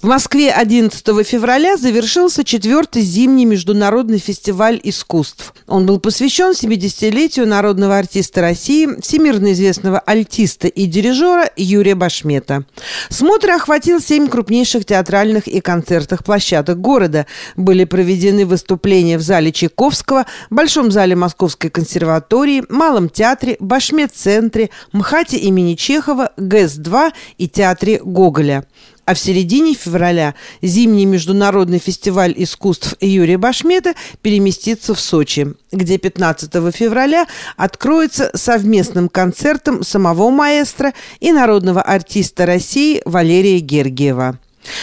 В Москве 11 февраля завершился четвертый зимний международный фестиваль искусств. Он был посвящен 70-летию народного артиста России, всемирно известного альтиста и дирижера Юрия Башмета. Смотр охватил семь крупнейших театральных и концертных площадок города. Были проведены выступления в зале Чайковского, Большом зале Московской консерватории, Малом театре, Башмет-центре, МХАТе имени Чехова, ГЭС-2 и театре Гоголя. А в середине февраля зимний международный фестиваль искусств Юрия Башмета переместится в Сочи, где 15 февраля откроется совместным концертом самого маэстро и народного артиста России Валерия Гергиева.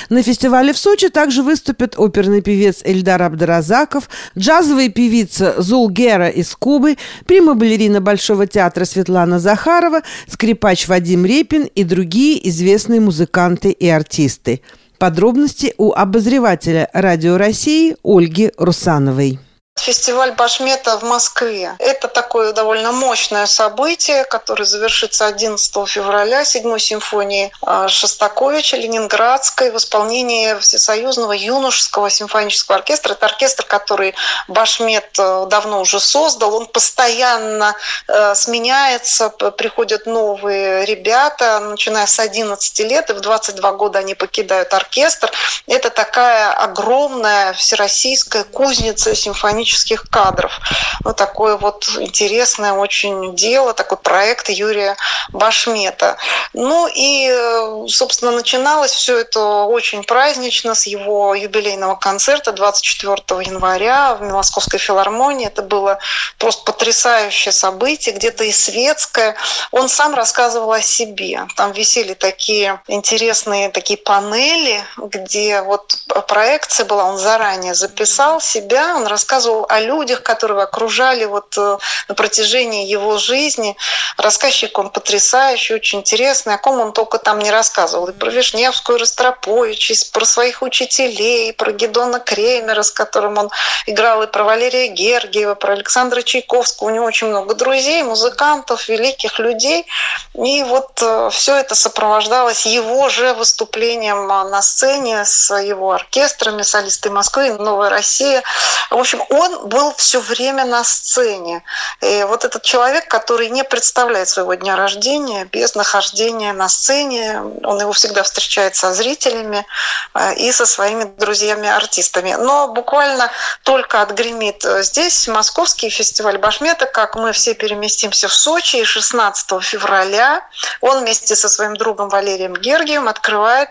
На фестивале в Сочи также выступят оперный певец Эльдар Абдаразаков, джазовая певица Зулгера из Кубы, прима-балерина Большого театра Светлана Захарова, скрипач Вадим Репин и другие известные музыканты и артисты. Подробности у обозревателя «Радио России» Ольги Русановой. Фестиваль Башмета в Москве. Это такое довольно мощное событие, которое завершится 11 февраля седьмой симфонии а, Шостаковича Ленинградской в исполнении Всесоюзного юношеского симфонического оркестра. Это оркестр, который Башмет э, давно уже создал. Он постоянно э, сменяется, приходят новые ребята, начиная с 11 лет, и в 22 года они покидают оркестр. Это такая огромная всероссийская кузница симфонического сценических кадров. Вот такое вот интересное очень дело, такой проект Юрия Башмета. Ну и, собственно, начиналось все это очень празднично с его юбилейного концерта 24 января в Московской филармонии. Это было просто потрясающее событие, где-то и светское. Он сам рассказывал о себе. Там висели такие интересные такие панели, где вот проекция была, он заранее записал себя, он рассказывал о людях, которые окружали вот э, на протяжении его жизни. Рассказчик он потрясающий, очень интересный, о ком он только там не рассказывал. И про Вишневскую, Ростропович, и про своих учителей, и про Гедона Кремера, с которым он играл, и про Валерия Гергиева, про Александра Чайковского. У него очень много друзей, музыкантов, великих людей. И вот э, все это сопровождалось его же выступлением на сцене с его оркестрами, солисты Москвы, Новая Россия. В общем, он был все время на сцене. И вот этот человек, который не представляет своего дня рождения без нахождения на сцене, он его всегда встречает со зрителями э, и со своими друзьями-артистами. Но буквально только отгремит здесь московский фестиваль Башмета, как мы все переместимся в Сочи, и 16 февраля он вместе со своим другом Валерием Гергием открывает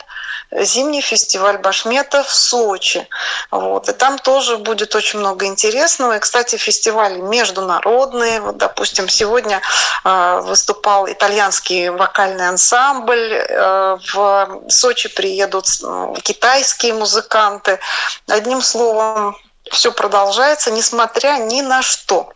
зимний фестиваль Башмета в Сочи. Вот. И там тоже будет очень много интересного. И, кстати, фестивали международные. Вот, допустим, сегодня э, выступал итальянский вокальный ансамбль. Э, в Сочи приедут китайские музыканты. Одним словом, все продолжается, несмотря ни на что.